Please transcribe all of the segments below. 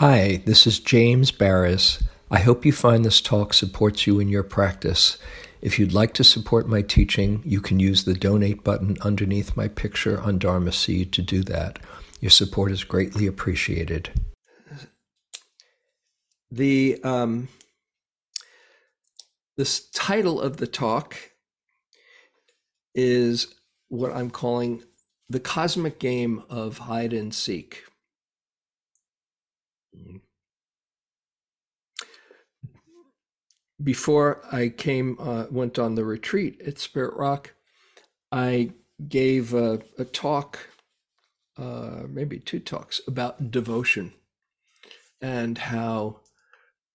Hi, this is James Baraz. I hope you find this talk supports you in your practice. If you'd like to support my teaching, you can use the donate button underneath my picture on Dharma Seed to do that. Your support is greatly appreciated. The um, this title of the talk is what I'm calling the cosmic game of hide and seek. Before I came, uh, went on the retreat at Spirit Rock, I gave a, a talk, uh, maybe two talks about devotion and how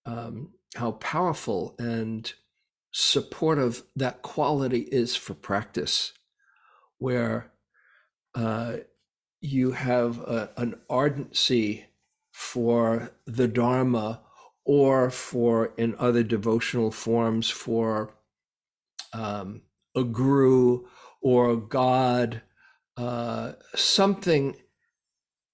um, how powerful and supportive that quality is for practice, where uh, you have a, an ardency for the Dharma or for in other devotional forms for um, a guru or God, uh, something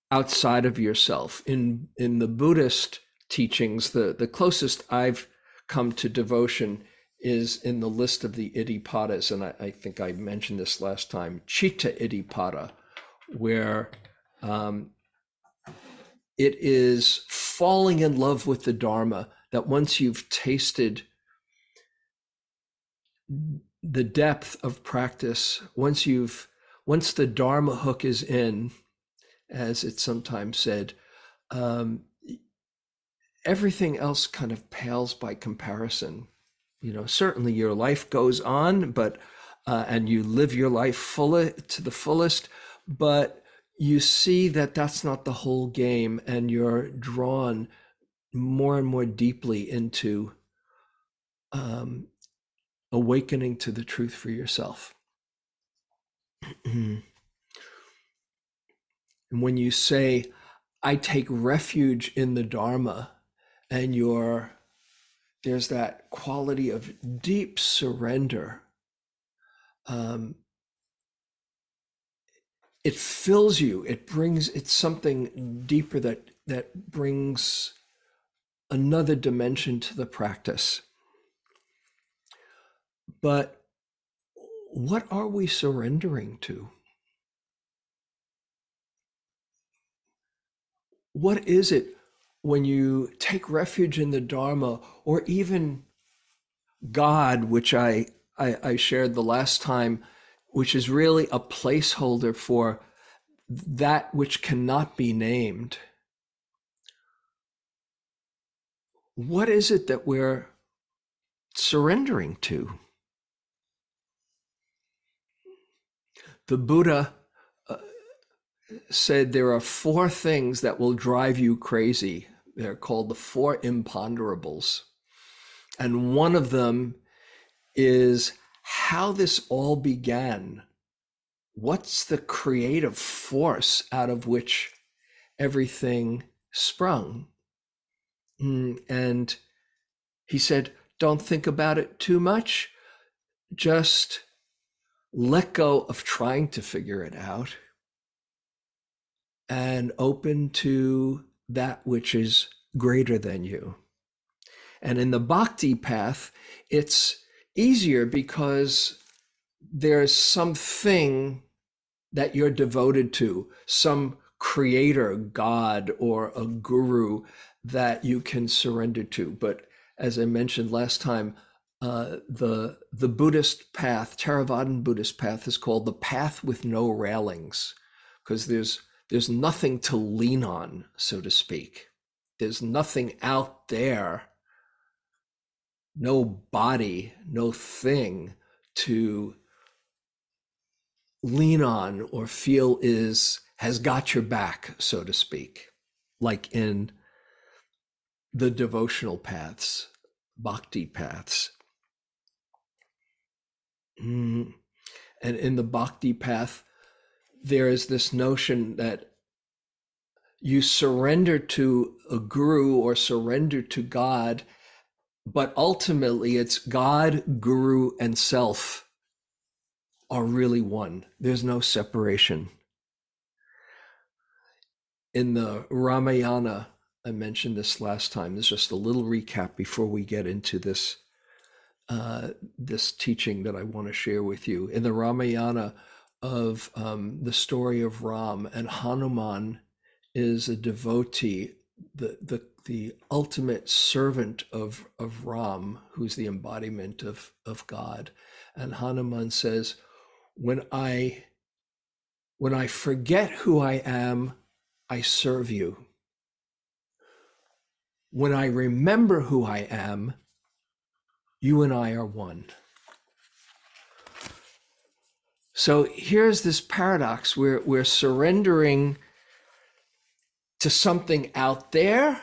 outside of yourself. In in the Buddhist teachings, the the closest I've come to devotion is in the list of the Iddhipadas, and I, I think I mentioned this last time, Citta Iddhipada, where um, it is falling in love with the Dharma that once you've tasted the depth of practice, once you've once the Dharma hook is in, as it's sometimes said, um, everything else kind of pales by comparison. You know, certainly your life goes on, but uh, and you live your life full to the fullest, but you see that that's not the whole game and you're drawn more and more deeply into um, awakening to the truth for yourself. and when you say, I take refuge in the Dharma, and you're there's that quality of deep surrender um, it fills you. It brings it's something deeper that that brings another dimension to the practice. But what are we surrendering to? What is it when you take refuge in the dharma or even god which i i, I shared the last time which is really a placeholder for that which cannot be named. What is it that we're surrendering to? The Buddha uh, said there are four things that will drive you crazy. They're called the four imponderables. And one of them is how this all began. What's the creative force out of which everything sprung? Mm, and he said, Don't think about it too much. Just let go of trying to figure it out and open to that which is greater than you. And in the bhakti path, it's easier because there's something that you're devoted to, some creator, God, or a guru that you can surrender to. But as I mentioned last time, uh, the the Buddhist path, Theravadan Buddhist path, is called the path with no railings, because there's there's nothing to lean on, so to speak. There's nothing out there no body, no thing to lean on or feel is has got your back, so to speak, like in the devotional paths, bhakti paths. Mm. And in the bhakti path, there is this notion that you surrender to a guru or surrender to God but ultimately it's God, Guru, and self are really one. There's no separation. In the Ramayana, I mentioned this last time. There's just a little recap before we get into this uh, this teaching that I want to share with you. In the Ramayana of um, the story of Ram and Hanuman is a devotee, the the the ultimate servant of of Ram, who's the embodiment of of God. And Hanuman says, "When I when I forget who I am, I serve you." when I remember who I am, you and I are one. So here's this paradox we're, we're surrendering to something out there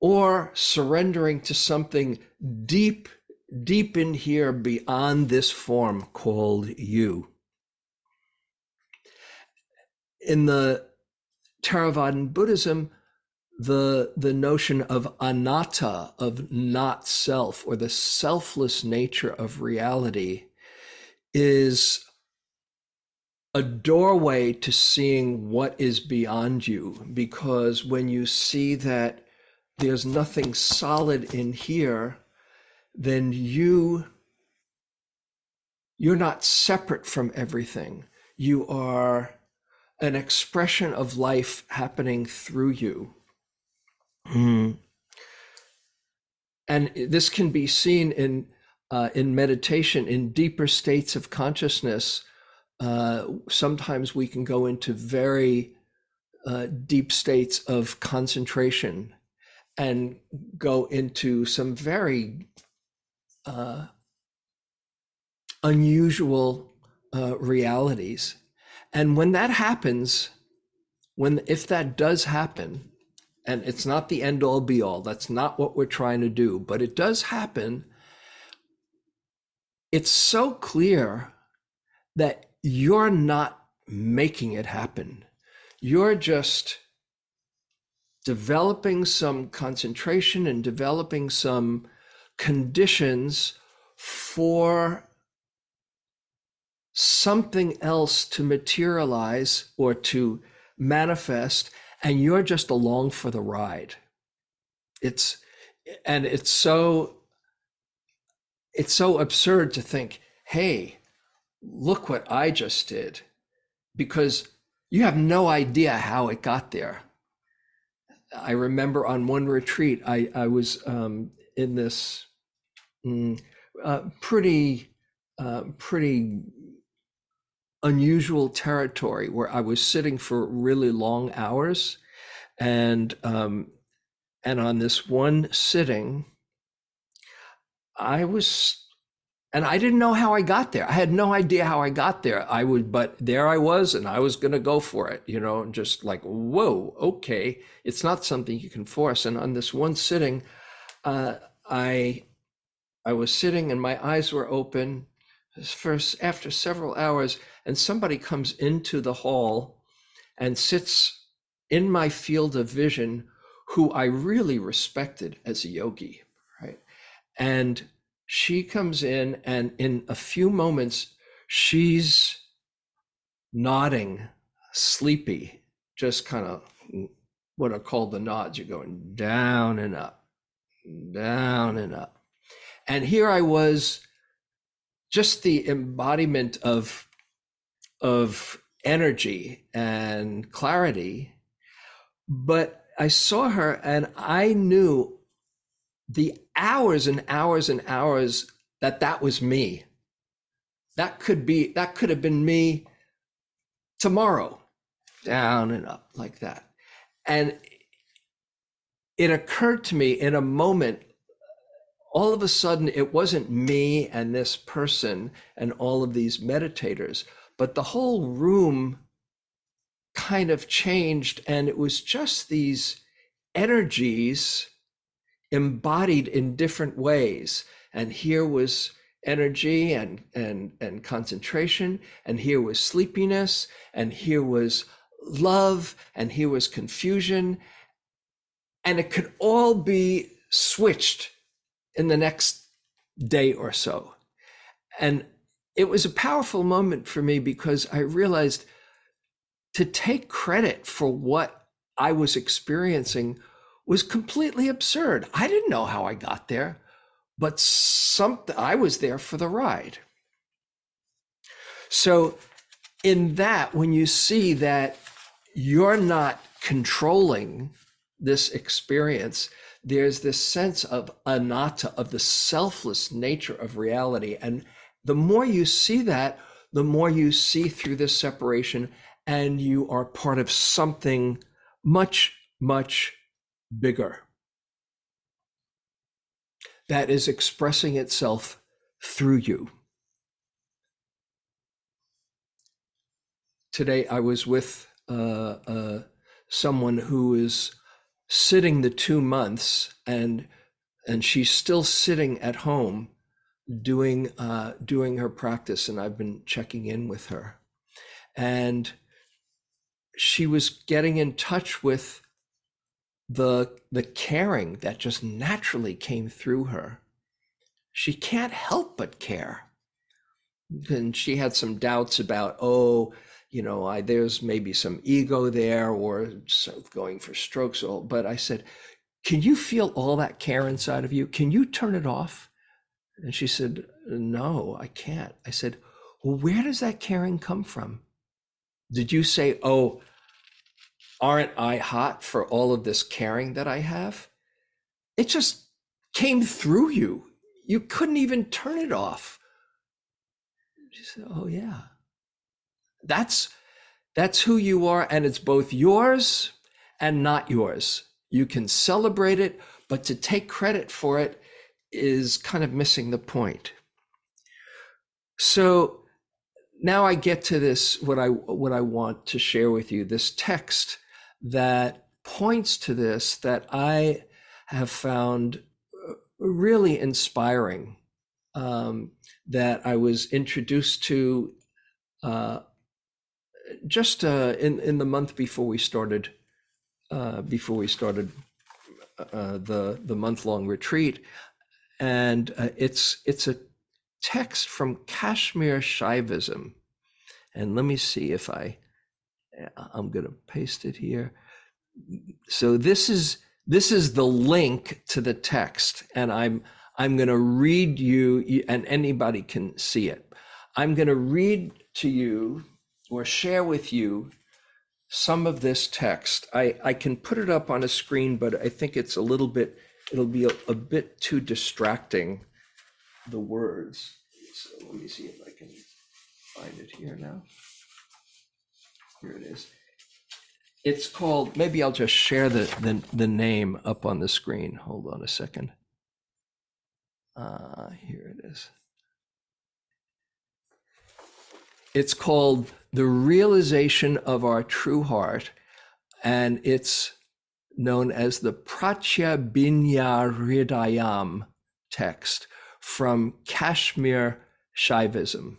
or surrendering to something deep, deep in here beyond this form called you. In the Theravadan Buddhism, the the notion of anatta of not self or the selfless nature of reality is a doorway to seeing what is beyond you because when you see that there's nothing solid in here then you you're not separate from everything you are an expression of life happening through you Mm. And this can be seen in uh, in meditation in deeper states of consciousness. Uh, sometimes we can go into very uh, deep states of concentration and go into some very uh, unusual uh, realities. And when that happens, when if that does happen, and it's not the end all be all. That's not what we're trying to do, but it does happen. It's so clear that you're not making it happen. You're just developing some concentration and developing some conditions for something else to materialize or to manifest and you're just along for the ride. It's and it's so it's so absurd to think, hey, look what I just did, because you have no idea how it got there. I remember on one retreat, I, I was um, in this mm, uh, pretty, uh, pretty unusual territory where I was sitting for really long hours, and um, and on this one sitting, I was, and I didn't know how I got there. I had no idea how I got there. I would, but there I was, and I was going to go for it, you know, and just like, whoa, okay, it's not something you can force. And on this one sitting, uh, I I was sitting, and my eyes were open. First, after several hours, and somebody comes into the hall and sits in my field of vision who I really respected as a yogi, right? And she comes in, and in a few moments, she's nodding, sleepy, just kind of mm, what are called the nods. You're going down and up, down and up. And here I was, just the embodiment of of energy and clarity. But I saw her and I knew the hours and hours and hours that that was me. That could be, that could have been me tomorrow, down and up like that. And it occurred to me in a moment all of a sudden it wasn't me and this person and all of these meditators but the whole room kind of changed and it was just these energies embodied in different ways. And here was energy and and and concentration and here was sleepiness and here was love and here was confusion. And it could all be switched in the next day or so. And it was a powerful moment for me because I realized to take credit for what I was experiencing was completely absurd. I didn't know how I got there, but something I was there for the ride. So in that when you see that you're not controlling this experience, there's this sense of anatta, of the selfless nature of reality. And the more you see that, the more you see through this separation, and you are part of something much, much bigger that is expressing itself through you. Today, I was with uh, uh, someone who is sitting the two months, and and she's still sitting at home doing uh, doing her practice, and I've been checking in with her, and she was getting in touch with the the caring that just naturally came through her. She can't help but care. And she had some doubts about, oh, you know, I, there's maybe some ego there or going for strokes. But I said, can you feel all that care inside of you? Can you turn it off? And she said, no, I can't. I said, well, where does that caring come from? Did you say, oh, aren't I hot for all of this caring that I have? It just came through you. You couldn't even turn it off. She said, Oh, yeah. That's that's who you are, and it's both yours and not yours. You can celebrate it, but to take credit for it is kind of missing the point. So now I get to this what I what I want to share with you this text that points to this that I have found uh, really inspiring. Um, that I was introduced to uh, just uh, in in the month before we started uh, before we started uh, the the month long retreat, and uh, it's it's a text from Kashmir Shaivism, and let me see if I I'm going to paste it here. So this is this is the link to the text, and I'm I'm going to read you, and anybody can see it. I'm going to read to you or share with you some of this text. I, I can put it up on a screen, but I think it's a little bit, it'll be a, a bit too distracting, the words. So let me see if I can find it here now. Here it is. It's called, maybe I'll just share the, the, the name up on the screen. Hold on a second. Uh, here it is. It's called The Realization of Our True Heart, and it's known as the Pratyabhijna Hridayam text from Kashmir Shaivism.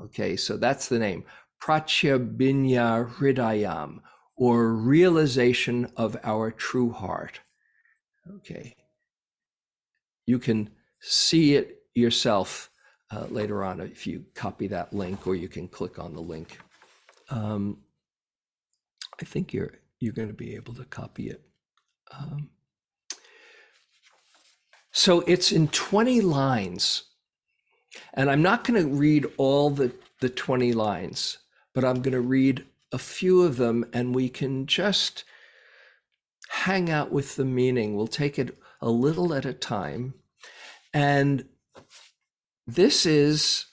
Okay, so that's the name. Pratyabhijna Hridayam, or realization of our true heart. Okay. You can see it yourself uh, later on if you copy that link, or you can click on the link. Um, I think you're you're going to be able to copy it. Um, so it's in 20 lines, and I'm not going to read all the the 20 lines but I'm going to read a few of them and we can just hang out with the meaning. We'll take it a little at a time. And this is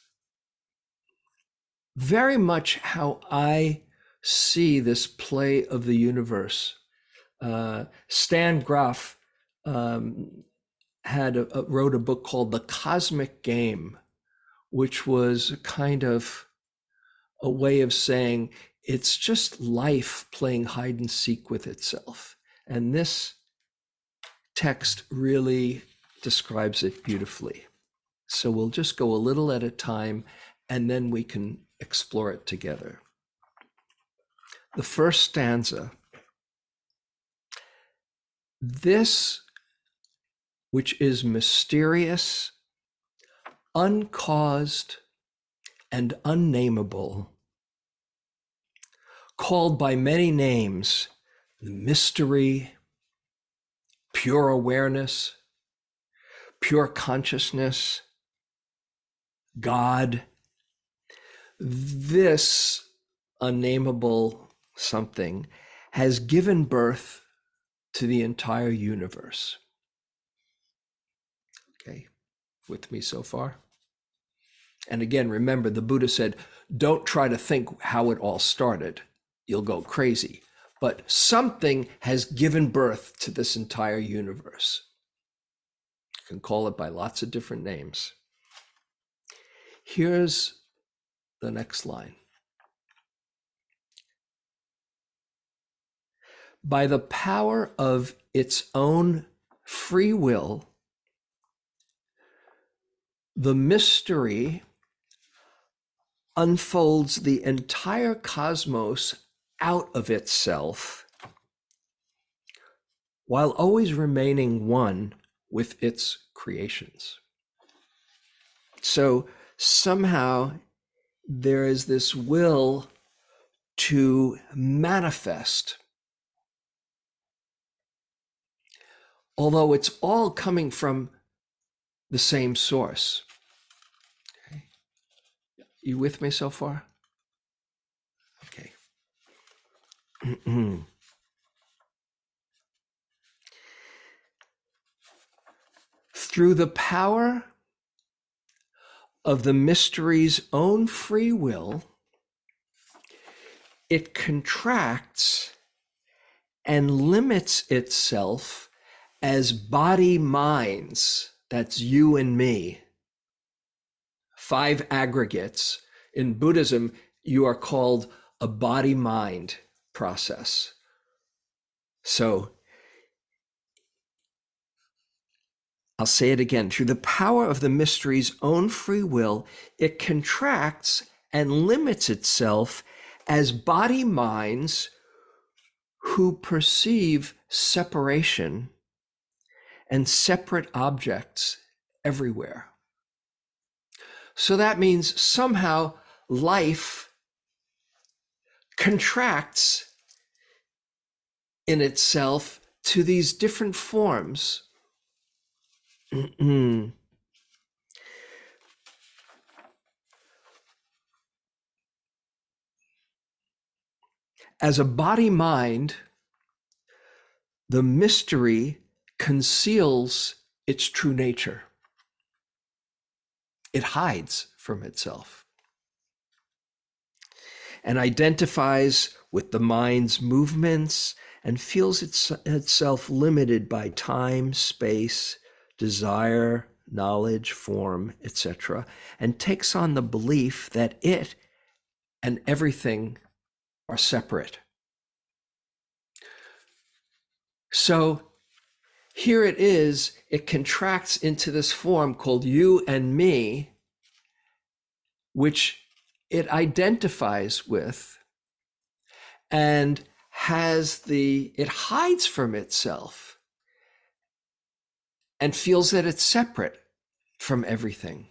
very much how I see this play of the universe. Uh, Stan Grof um, had a, a, wrote a book called The Cosmic Game, which was a kind of a way of saying it's just life playing hide and seek with itself. And this text really describes it beautifully. So we'll just go a little at a time and then we can explore it together. The first stanza this which is mysterious, uncaused, and unnameable, called by many names, the mystery, pure awareness, pure consciousness, God. This unnameable something has given birth to the entire universe. Okay, with me so far? And again, remember, the Buddha said, don't try to think how it all started. You'll go crazy. But something has given birth to this entire universe. You can call it by lots of different names. Here's the next line. By the power of its own free will, the mystery unfolds the entire cosmos out of itself while always remaining one with its creations. So somehow there is this will to manifest. Although it's all coming from the same source. You with me so far? Okay. Through the power of the mystery's own free will, it contracts and limits itself as body minds. That's you and me five aggregates. In Buddhism, you are called a body mind process. So I'll say it again through the power of the mystery's own free will, it contracts and limits itself as body minds who perceive separation and separate objects everywhere. So that means somehow life contracts in itself to these different forms. As a body mind, the mystery conceals its true nature it hides from itself and identifies with the mind's movements and feels its, itself limited by time, space, desire, knowledge, form, etc., and takes on the belief that it and everything are separate. So here it is, it contracts into this form called you and me, which it identifies with and has the, it hides from itself and feels that it's separate from everything.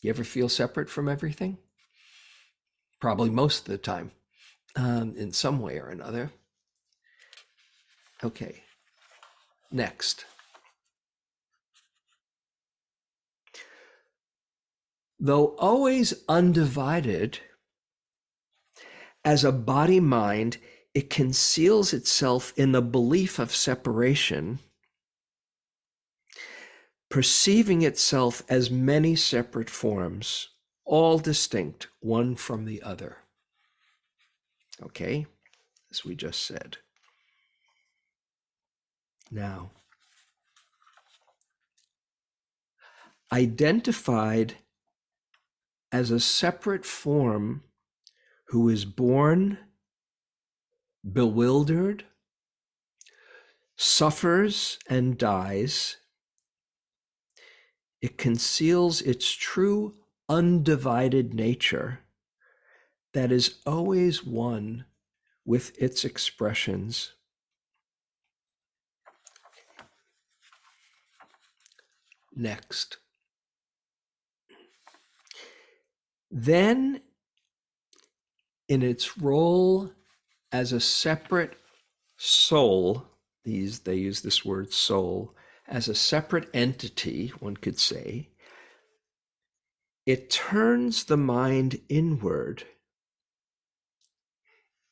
You ever feel separate from everything? Probably most of the time, um, in some way or another. Okay. Next. Though always undivided, as a body mind, it conceals itself in the belief of separation, perceiving itself as many separate forms, all distinct, one from the other. Okay, as we just said. Now, identified as a separate form who is born, bewildered, suffers, and dies, it conceals its true undivided nature that is always one with its expressions next. Then, in its role as a separate soul, these they use this word soul, as a separate entity, one could say, it turns the mind inward,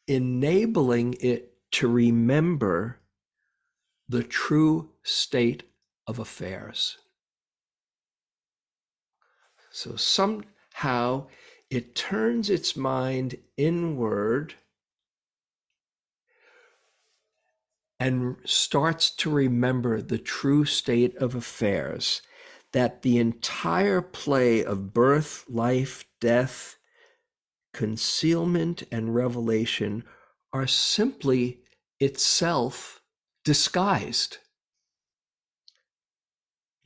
enabling it to remember the true state of affairs. So somehow it turns its mind inward and starts to remember the true state of affairs, that the entire play of birth, life, death, concealment, and revelation are simply itself disguised,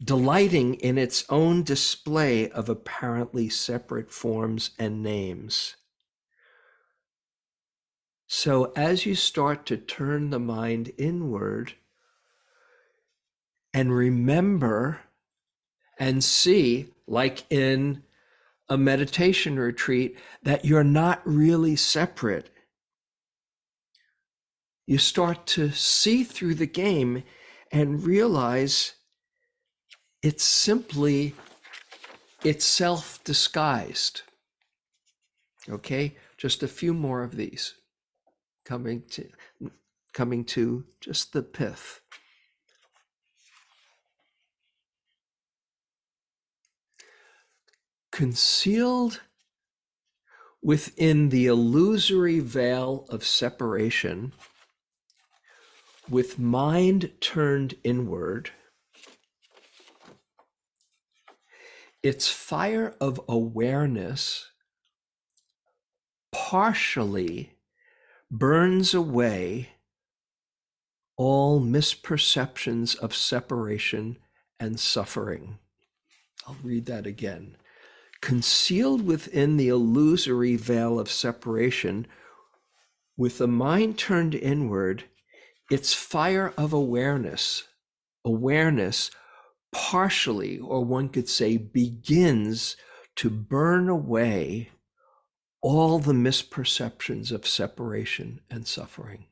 delighting in its own display of apparently separate forms and names. So, as you start to turn the mind inward and remember and see, like in a meditation retreat, that you're not really separate, you start to see through the game and realize it's simply itself disguised. Okay, just a few more of these coming to coming to just the pith. Concealed within the illusory veil of separation, with mind turned inward, its fire of awareness partially burns away all misperceptions of separation and suffering. I'll read that again. Concealed within the illusory veil of separation, with the mind turned inward, its fire of awareness, awareness partially, or one could say, begins to burn away all the misperceptions of separation and suffering.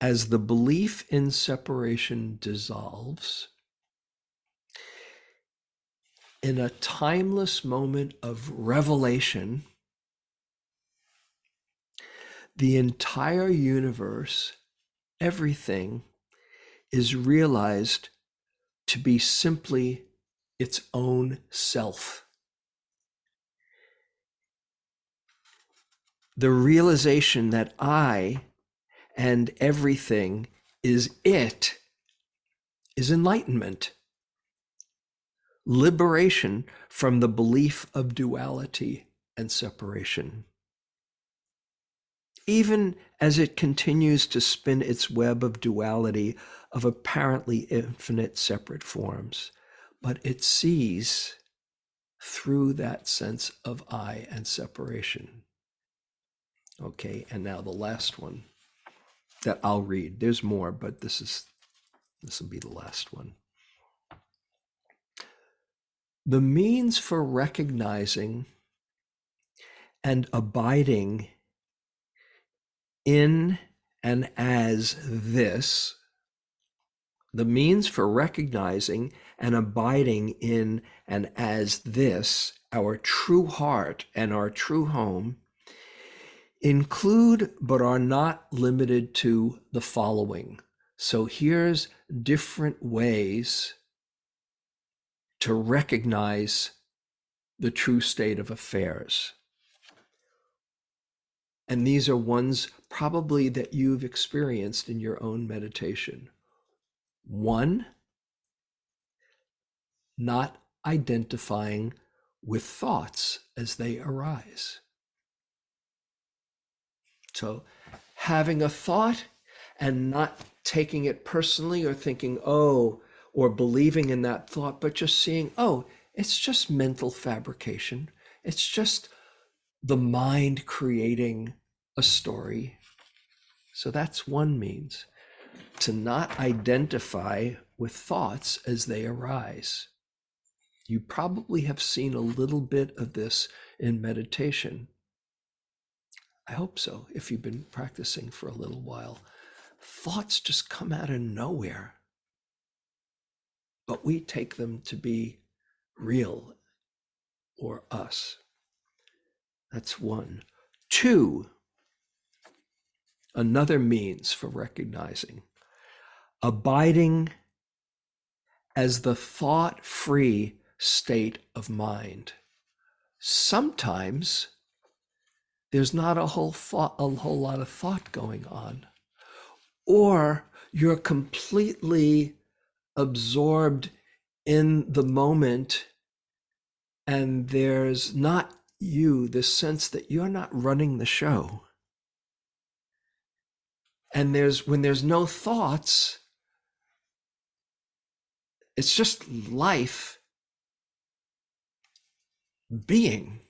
As the belief in separation dissolves, in a timeless moment of revelation, the entire universe, everything, is realized to be simply its own self. The realization that I and everything is it is enlightenment, liberation from the belief of duality and separation. Even as it continues to spin its web of duality of apparently infinite separate forms, but it sees through that sense of I and separation. Okay, and now the last one that I'll read. There's more, but this is this will be the last one. The means for recognizing and abiding in and as this the means for recognizing and abiding in and as this, our true heart and our true home, include but are not limited to the following. So here's different ways to recognize the true state of affairs. And these are ones probably that you've experienced in your own meditation. One, not identifying with thoughts as they arise. So, having a thought and not taking it personally or thinking, oh, or believing in that thought, but just seeing, oh, it's just mental fabrication. It's just the mind creating a story. So that's one means to not identify with thoughts as they arise. You probably have seen a little bit of this in meditation. I hope so, if you've been practicing for a little while. Thoughts just come out of nowhere, but we take them to be real or us. That's one. Two, another means for recognizing abiding as the thought free state of mind. Sometimes there's not a whole thought, a whole lot of thought going on, or you're completely absorbed in the moment, and there's not you, this sense that you're not running the show. And there's when there's no thoughts, it's just life being.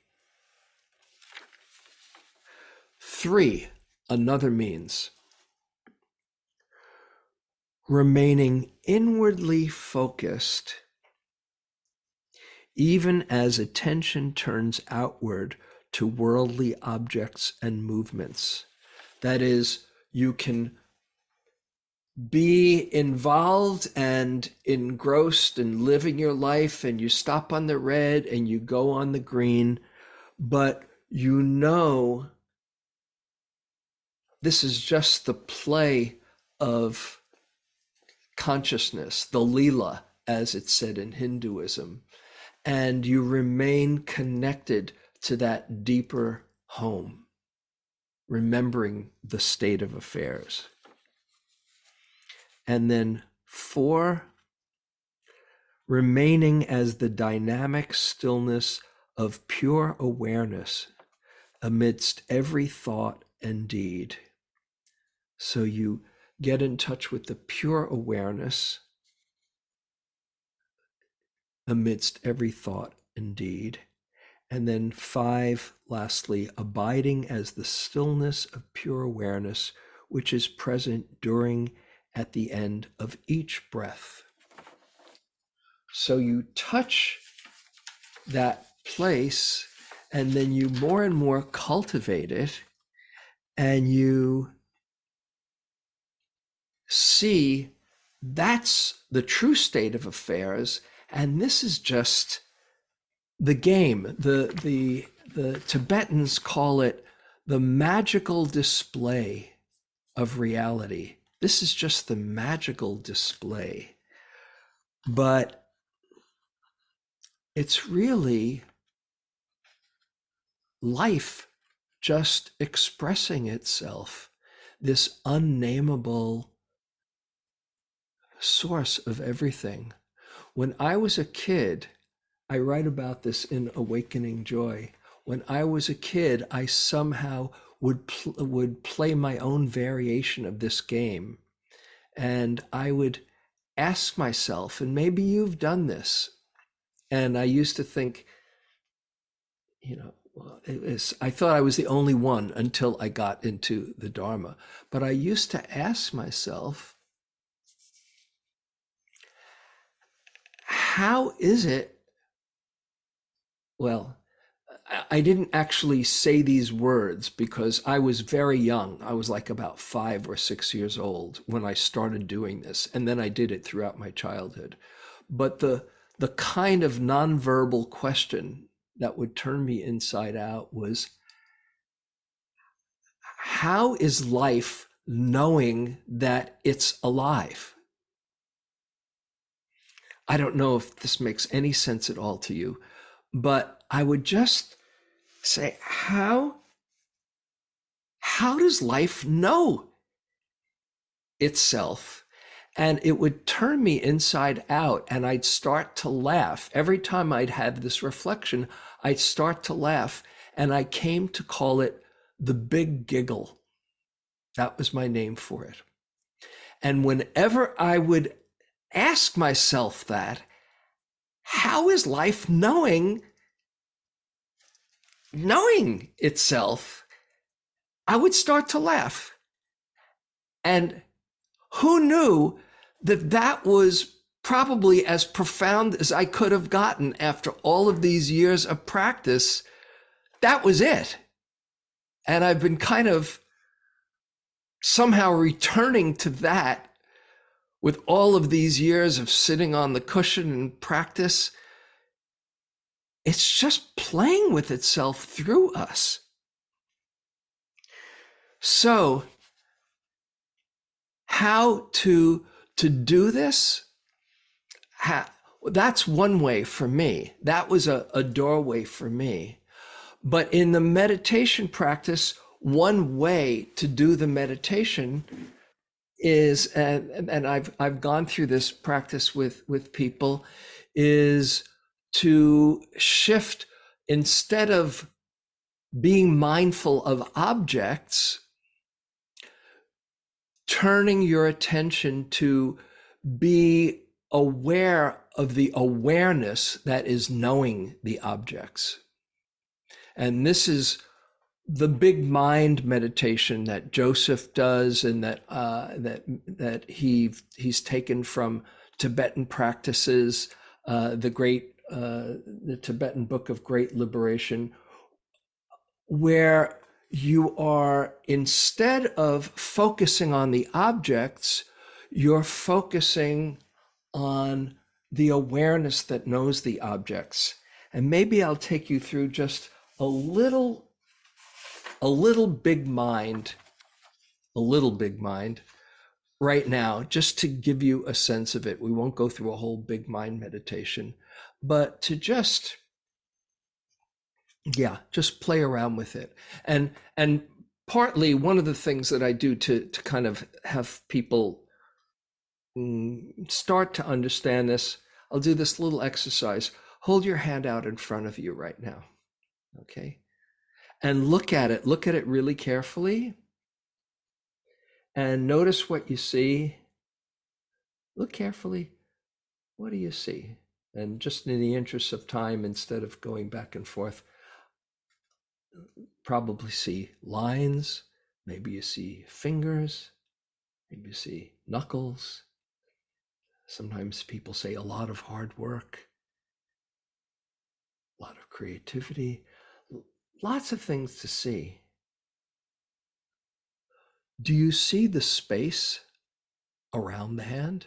Three, another means remaining inwardly focused, even as attention turns outward to worldly objects and movements. That is, you can be involved and engrossed and living your life and you stop on the red and you go on the green but you know this is just the play of consciousness the lila as it's said in hinduism and you remain connected to that deeper home remembering the state of affairs and then four, remaining as the dynamic stillness of pure awareness amidst every thought and deed. So you get in touch with the pure awareness amidst every thought and deed. And then five, lastly, abiding as the stillness of pure awareness, which is present during at the end of each breath. So you touch that place and then you more and more cultivate it and you see that's the true state of affairs and this is just the game the the the tibetans call it the magical display of reality this is just the magical display. But it's really life just expressing itself, this unnameable source of everything. When I was a kid, I write about this in Awakening Joy. When I was a kid, I somehow would pl- would play my own variation of this game and i would ask myself and maybe you've done this and i used to think you know was, I thought I was the only one until I got into the Dharma. But I used to ask myself, how is it? Well, I didn't actually say these words because I was very young. I was like about five or six years old when I started doing this. And then I did it throughout my childhood. But the, the kind of nonverbal question that would turn me inside out was how is life knowing that it's alive? I don't know if this makes any sense at all to you, but I would just say, how, how does life know itself? And it would turn me inside out, and I'd start to laugh. Every time I'd have this reflection, I'd start to laugh. And I came to call it the big giggle. That was my name for it. And whenever I would ask myself that, how is life knowing knowing itself, I would start to laugh. And who knew that that was probably as profound as I could have gotten after all of these years of practice? That was it. And I've been kind of somehow returning to that with all of these years of sitting on the cushion and practice. It's just playing with itself through us. So, how to to do this? How, that's one way for me. That was a, a doorway for me. But in the meditation practice, one way to do the meditation is, and, and I've I've gone through this practice with with people, is to shift instead of being mindful of objects, turning your attention to be aware of the awareness that is knowing the objects. And this is the big mind meditation that Joseph does, and that uh, that that he he's taken from Tibetan practices, uh, the great uh, the Tibetan Book of Great Liberation, where you are instead of focusing on the objects, you're focusing on the awareness that knows the objects. And maybe I'll take you through just a little a little big mind, a little big mind right now, just to give you a sense of it. We won't go through a whole big mind meditation, but to just yeah just play around with it. And and partly one of the things that i do to to kind of have people mm, start to understand this i'll do this little exercise. Hold your hand out in front of you right now okay and look at it. Look at it really carefully and notice what you see. Look carefully. What do you see? And just in the interest of time, instead of going back and forth, probably see lines. Maybe you see fingers. Maybe you see knuckles. Sometimes people say a lot of hard work, a lot of creativity lots of things to see. Do you see the space around the hand?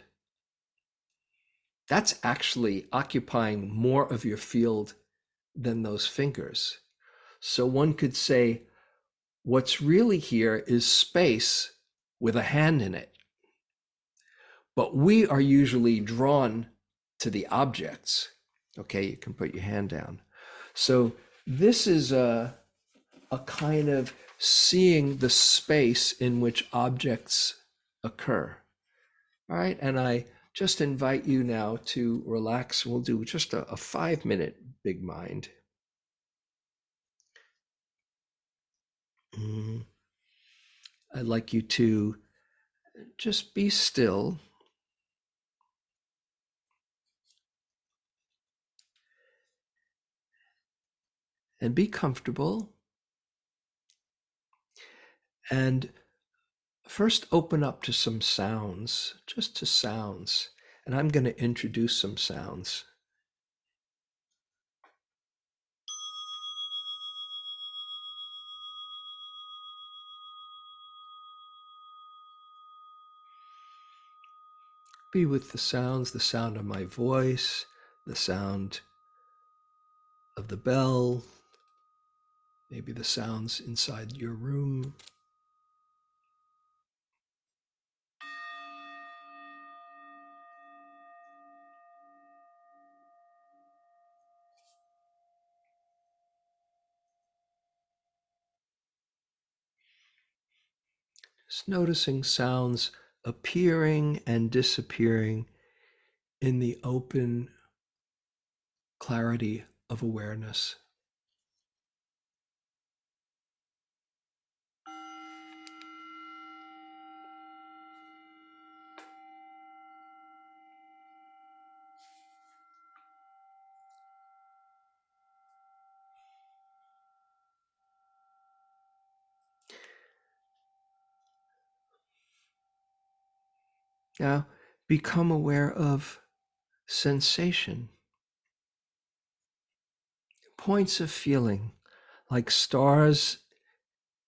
That's actually occupying more of your field than those fingers. So one could say, what's really here is space with a hand in it. But we are usually drawn to the objects. Okay, you can put your hand down. So this is a, a kind of seeing the space in which objects occur. All right. And I just invite you now to relax. We'll do just a, a five minute big mind. Mm. I'd like you to just be still and be comfortable. And first open up to some sounds, just to sounds. And I'm going to introduce some sounds. Be with the sounds, the sound of my voice, the sound of the bell, maybe the sounds inside your room. Just noticing sounds appearing and disappearing in the open clarity of awareness. Now become aware of sensation, points of feeling like stars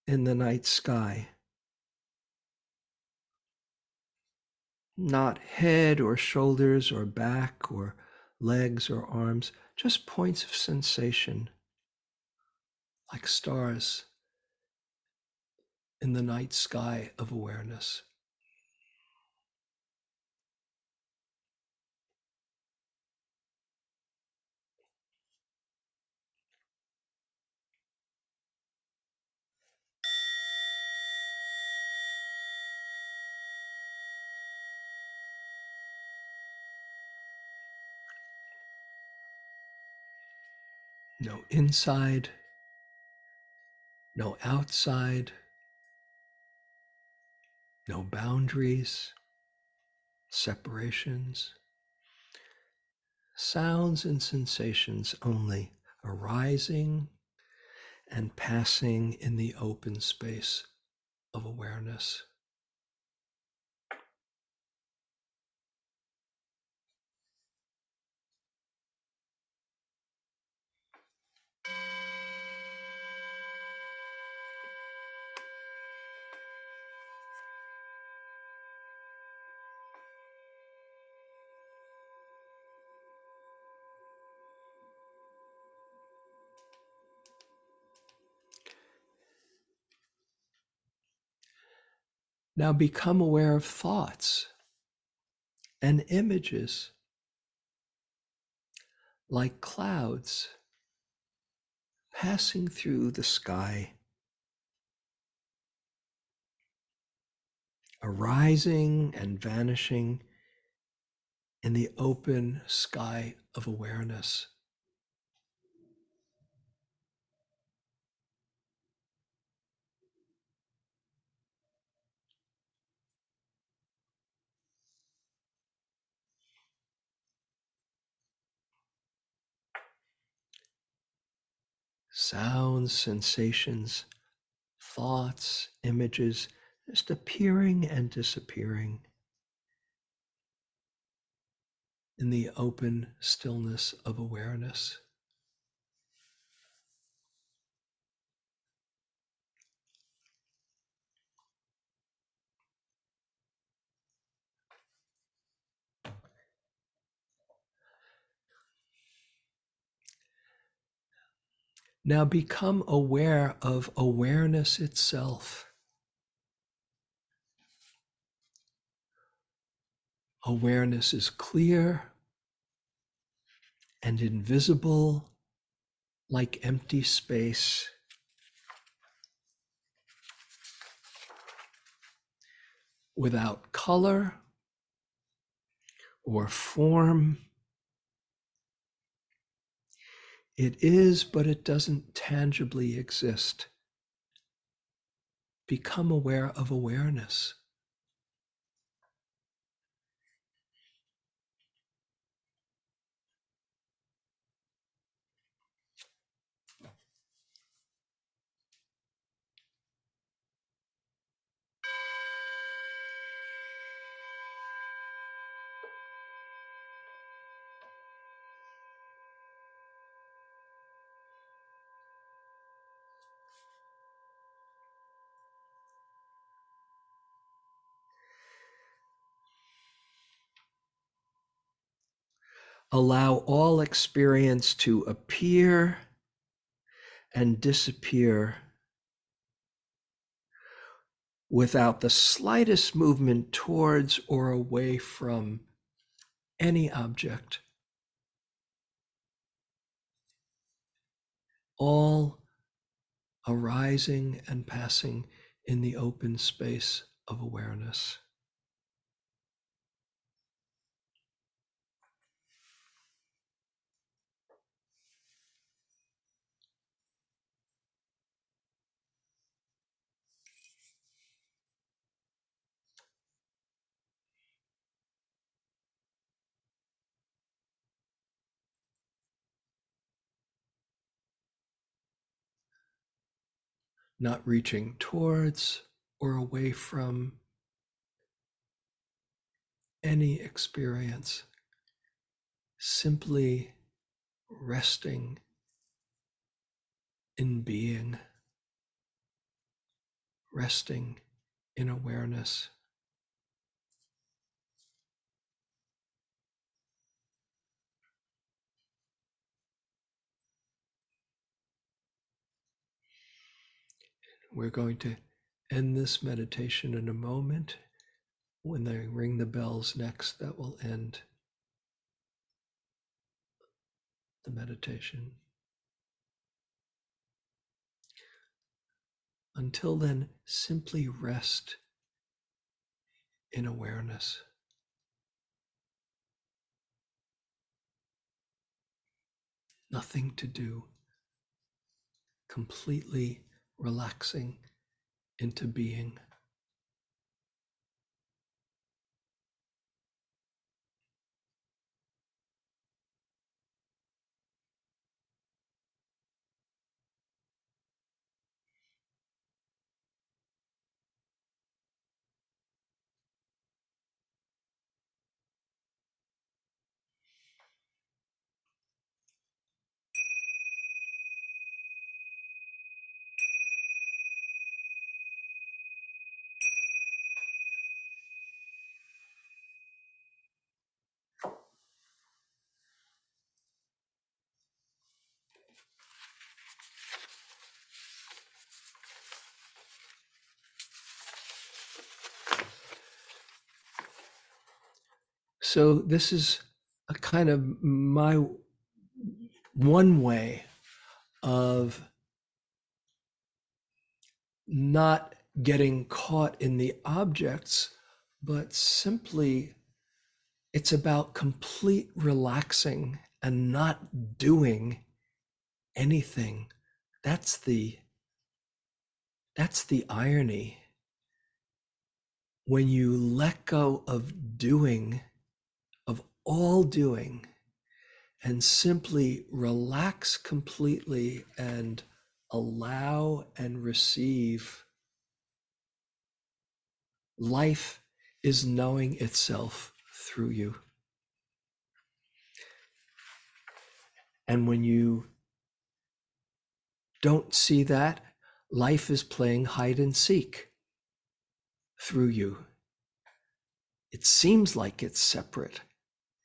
in the night sky. Not head or shoulders or back or legs or arms, just points of sensation like stars in the night sky of awareness. No inside, no outside, no boundaries, separations. Sounds and sensations only arising and passing in the open space of awareness. Now become aware of thoughts and images like clouds passing through the sky, arising and vanishing in the open sky of awareness. Sounds, sensations, thoughts, images, just appearing and disappearing in the open stillness of awareness. Now become aware of awareness itself. Awareness is clear and invisible like empty space. Without color or form It is, but it doesn't tangibly exist. Become aware of awareness. Allow all experience to appear and disappear without the slightest movement towards or away from any object. All arising and passing in the open space of awareness. Not reaching towards or away from any experience, simply resting in being. resting in awareness. We're going to end this meditation in a moment. When they ring the bells next, that will end the meditation. Until then, simply rest in awareness. Nothing to do, completely relaxing into being. So, this is a kind of my one way of not getting caught in the objects, but simply it's about complete relaxing and not doing anything. That's the that's the irony. When you let go of doing all doing and simply relax completely and allow and receive. Life is knowing itself through you. And when you don't see that, life is playing hide and seek through you. It seems like it's separate.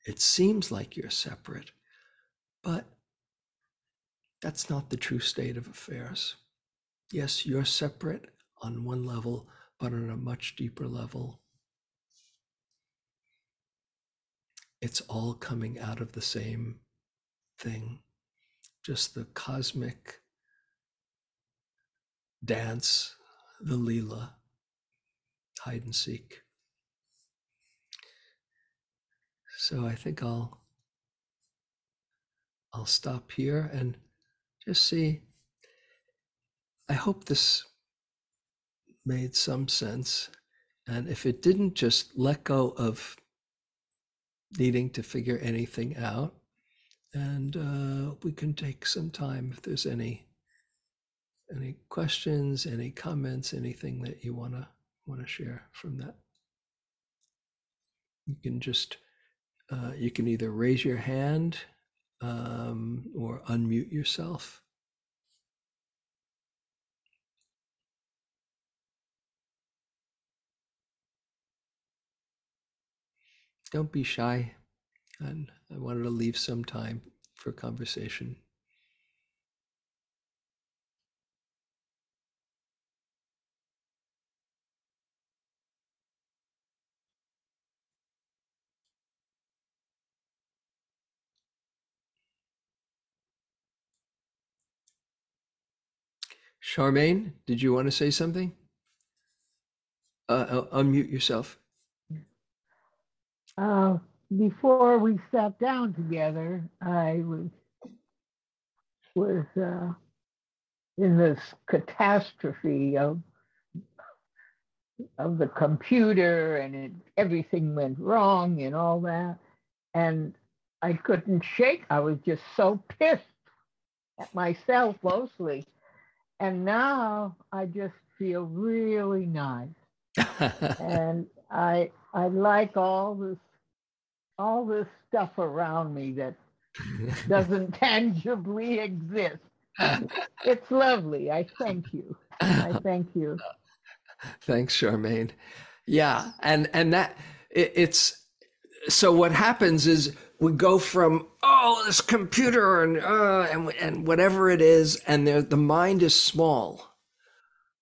It seems like you're separate, but that's not the true state of affairs. Yes, you're separate on one level, but on a much deeper level, it's all coming out of the same thing, just the cosmic dance, the Leela, hide and seek. So I think I'll I'll stop here and just see. I hope this made some sense. And if it didn't, just let go of needing to figure anything out. And uh, we can take some time if there's any any questions, any comments, anything that you wanna wanna share from that. You can just uh, you can either raise your hand um, or unmute yourself. Don't be shy. And I wanted to leave some time for conversation. Charmaine, did you want to say something? Uh, uh, unmute yourself. Uh, before we sat down together, I was was uh, in this catastrophe of of the computer and it, everything went wrong and all that, and I couldn't shake. I was just so pissed at myself mostly and now I just feel really nice. and I I like all this all this stuff around me that doesn't tangibly exist. It's lovely. I thank you. I thank you. Thanks, Charmaine. Yeah, and and that it, it's so what happens is we go from oh this computer and uh, and and whatever it is, and the the mind is small,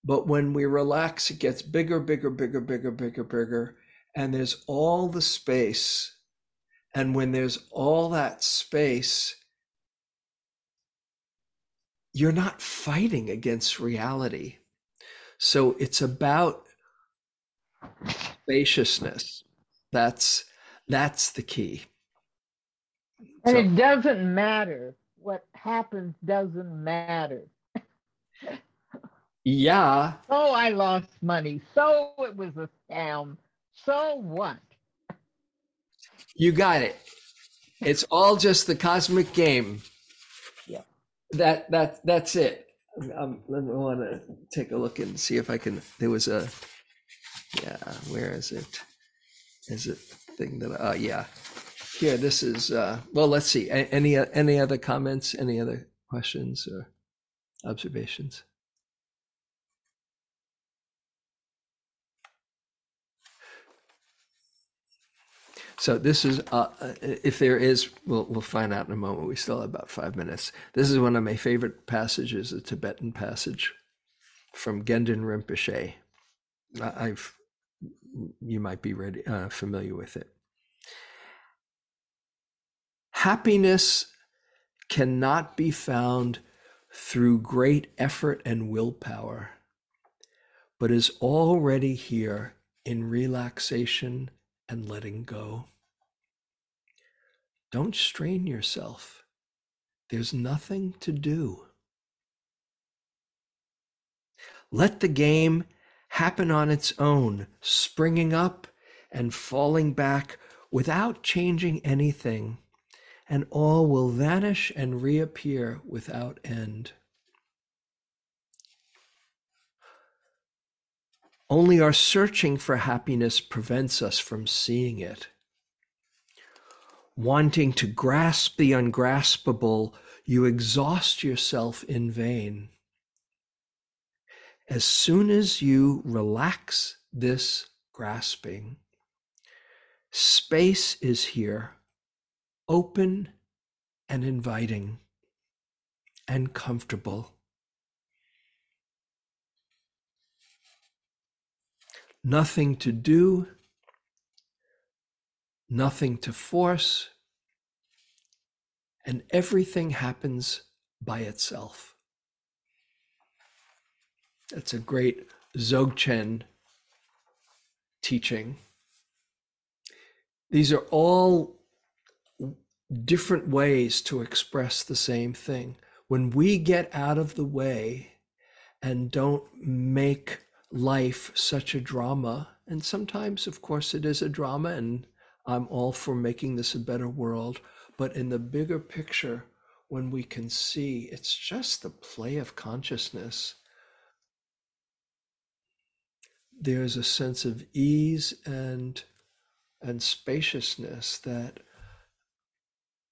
but when we relax, it gets bigger, bigger, bigger, bigger, bigger, bigger, and there's all the space, and when there's all that space, you're not fighting against reality. So it's about spaciousness. That's that's the key. And So- it doesn't matter. What happens doesn't matter. Yeah, So I lost money. So it was a scam. So what? you got it. It's all just the cosmic game. Yeah. That that that's it. Um, I want to take a look and see if I can. There was a, yeah. Where is it? Is it thing that? Uh, yeah. Here, this is. Uh, well, let's see. Any any other comments? Any other questions or observations? So this is, uh, uh, if there is, we'll, we'll find out in a moment. We still have about five minutes. This is one of my favorite passages, a Tibetan passage from Gendon Rinpoche. I've, you might be ready, uh, familiar with it. Happiness cannot be found through great effort and willpower, but is already here in relaxation and letting go. Don't strain yourself. There's nothing to do. Let the game happen on its own, springing up and falling back without changing anything, and all will vanish and reappear without end. Only our searching for happiness prevents us from seeing it. Wanting to grasp the ungraspable, you exhaust yourself in vain. As soon as you relax this grasping, space is here, open and inviting and comfortable. nothing to do, nothing to force, and everything happens by itself. That's a great Dzogchen teaching. These are all different ways to express the same thing. When we get out of the way and don't make life such a drama. And sometimes, of course, it is a drama, and I'm all for making this a better world. But in the bigger picture, when we can see it's just the play of consciousness, there's a sense of ease and and spaciousness that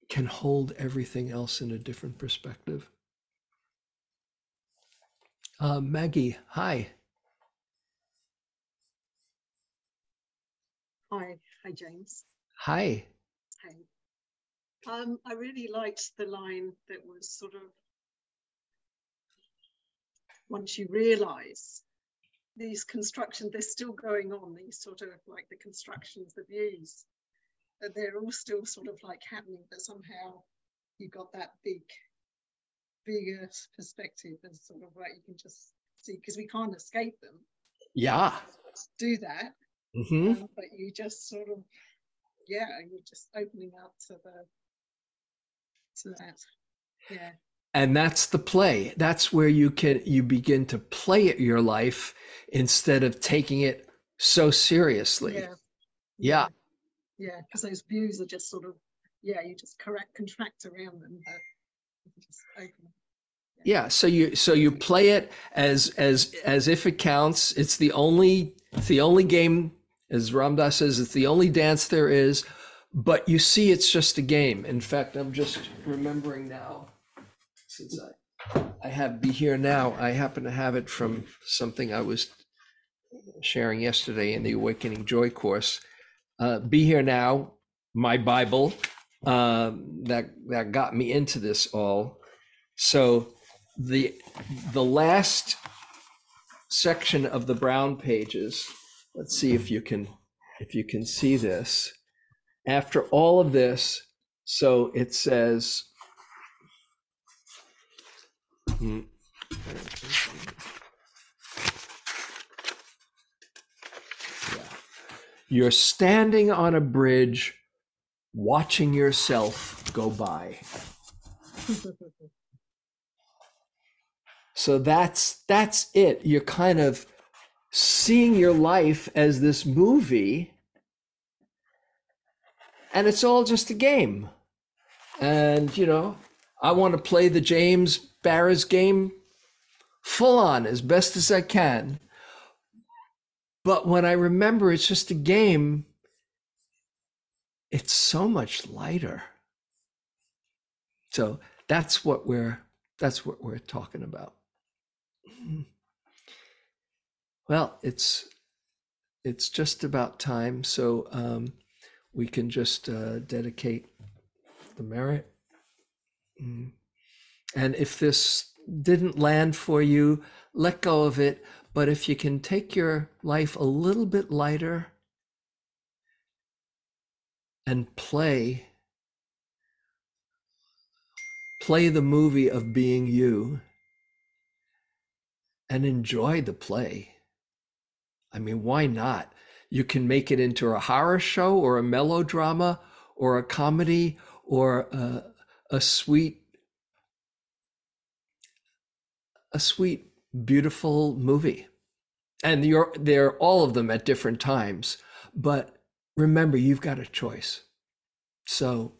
can hold everything else in a different perspective. Uh, Maggie, hi. Hi, hi James. Hi. Hi. Um, I really liked the line that was sort of once you realize these constructions, they're still going on, these sort of like the constructions, the views, they're all still sort of like happening, but somehow you got that big, bigger perspective and sort of like you can just see, because we can't escape them, Yeah. do that. hmm um, but you just sort of yeah you're just opening up to the to that. Yeah And that's the play. That's where you can you begin to play at your life instead of taking it so seriously. yeah Yeah. yeah because those views are just sort of yeah you just correct contract around them but you just open Yeah. So you so you play it as as as if it counts. It's the only it's the only game, as Ram Dass says, it's the only dance there is. But you see, it's just a game. In fact, I'm just remembering now, since I I have be here now. I happen to have it from something I was sharing yesterday in the Awakening Joy course. Uh, Be Here Now, my Bible, um, that that got me into this all. So the the last section of the brown pages. Let's see if you can if you can see this. After all of this, so it says. Hmm. Yeah. You're standing on a bridge watching yourself go by. So that's that's it. You're kind of seeing your life as this movie and it's all just a game. And you know, I want to play the James Baraz game full on as best as I can. But when I remember it's just a game, it's so much lighter. So that's what we're that's what we're talking about. Well, it's it's just about time, so um, we can just uh, dedicate the merit. Mm. And if this didn't land for you, let go of it. But if you can take your life a little bit lighter and play, play the movie of being you and enjoy the play. I mean, why not? You can make it into a horror show or a melodrama or a comedy or a, a sweet, a sweet, beautiful movie. And you're they're all of them at different times. But remember, you've got a choice. So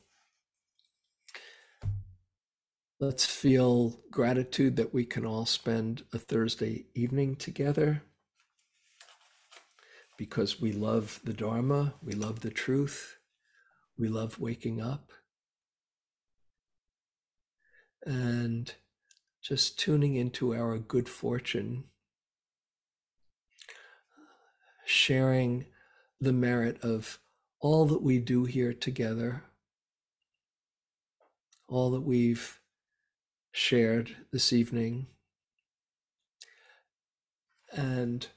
let's feel gratitude that we can all spend a Thursday evening together because we love the Dharma, we love the truth, we love waking up. And just tuning into our good fortune, sharing the merit of all that we do here together, all that we've shared this evening, and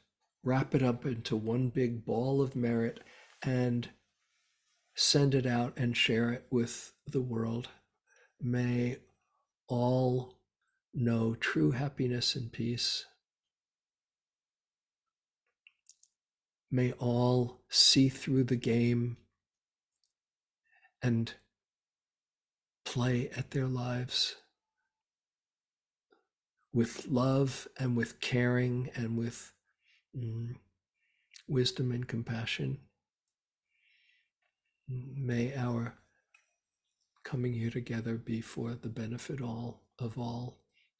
wrap it up into one big ball of merit and send it out and share it with the world. May all know true happiness and peace. May all see through the game and play at their lives with love and with caring and with mm, wisdom and compassion. May our coming here together be for the benefit all of all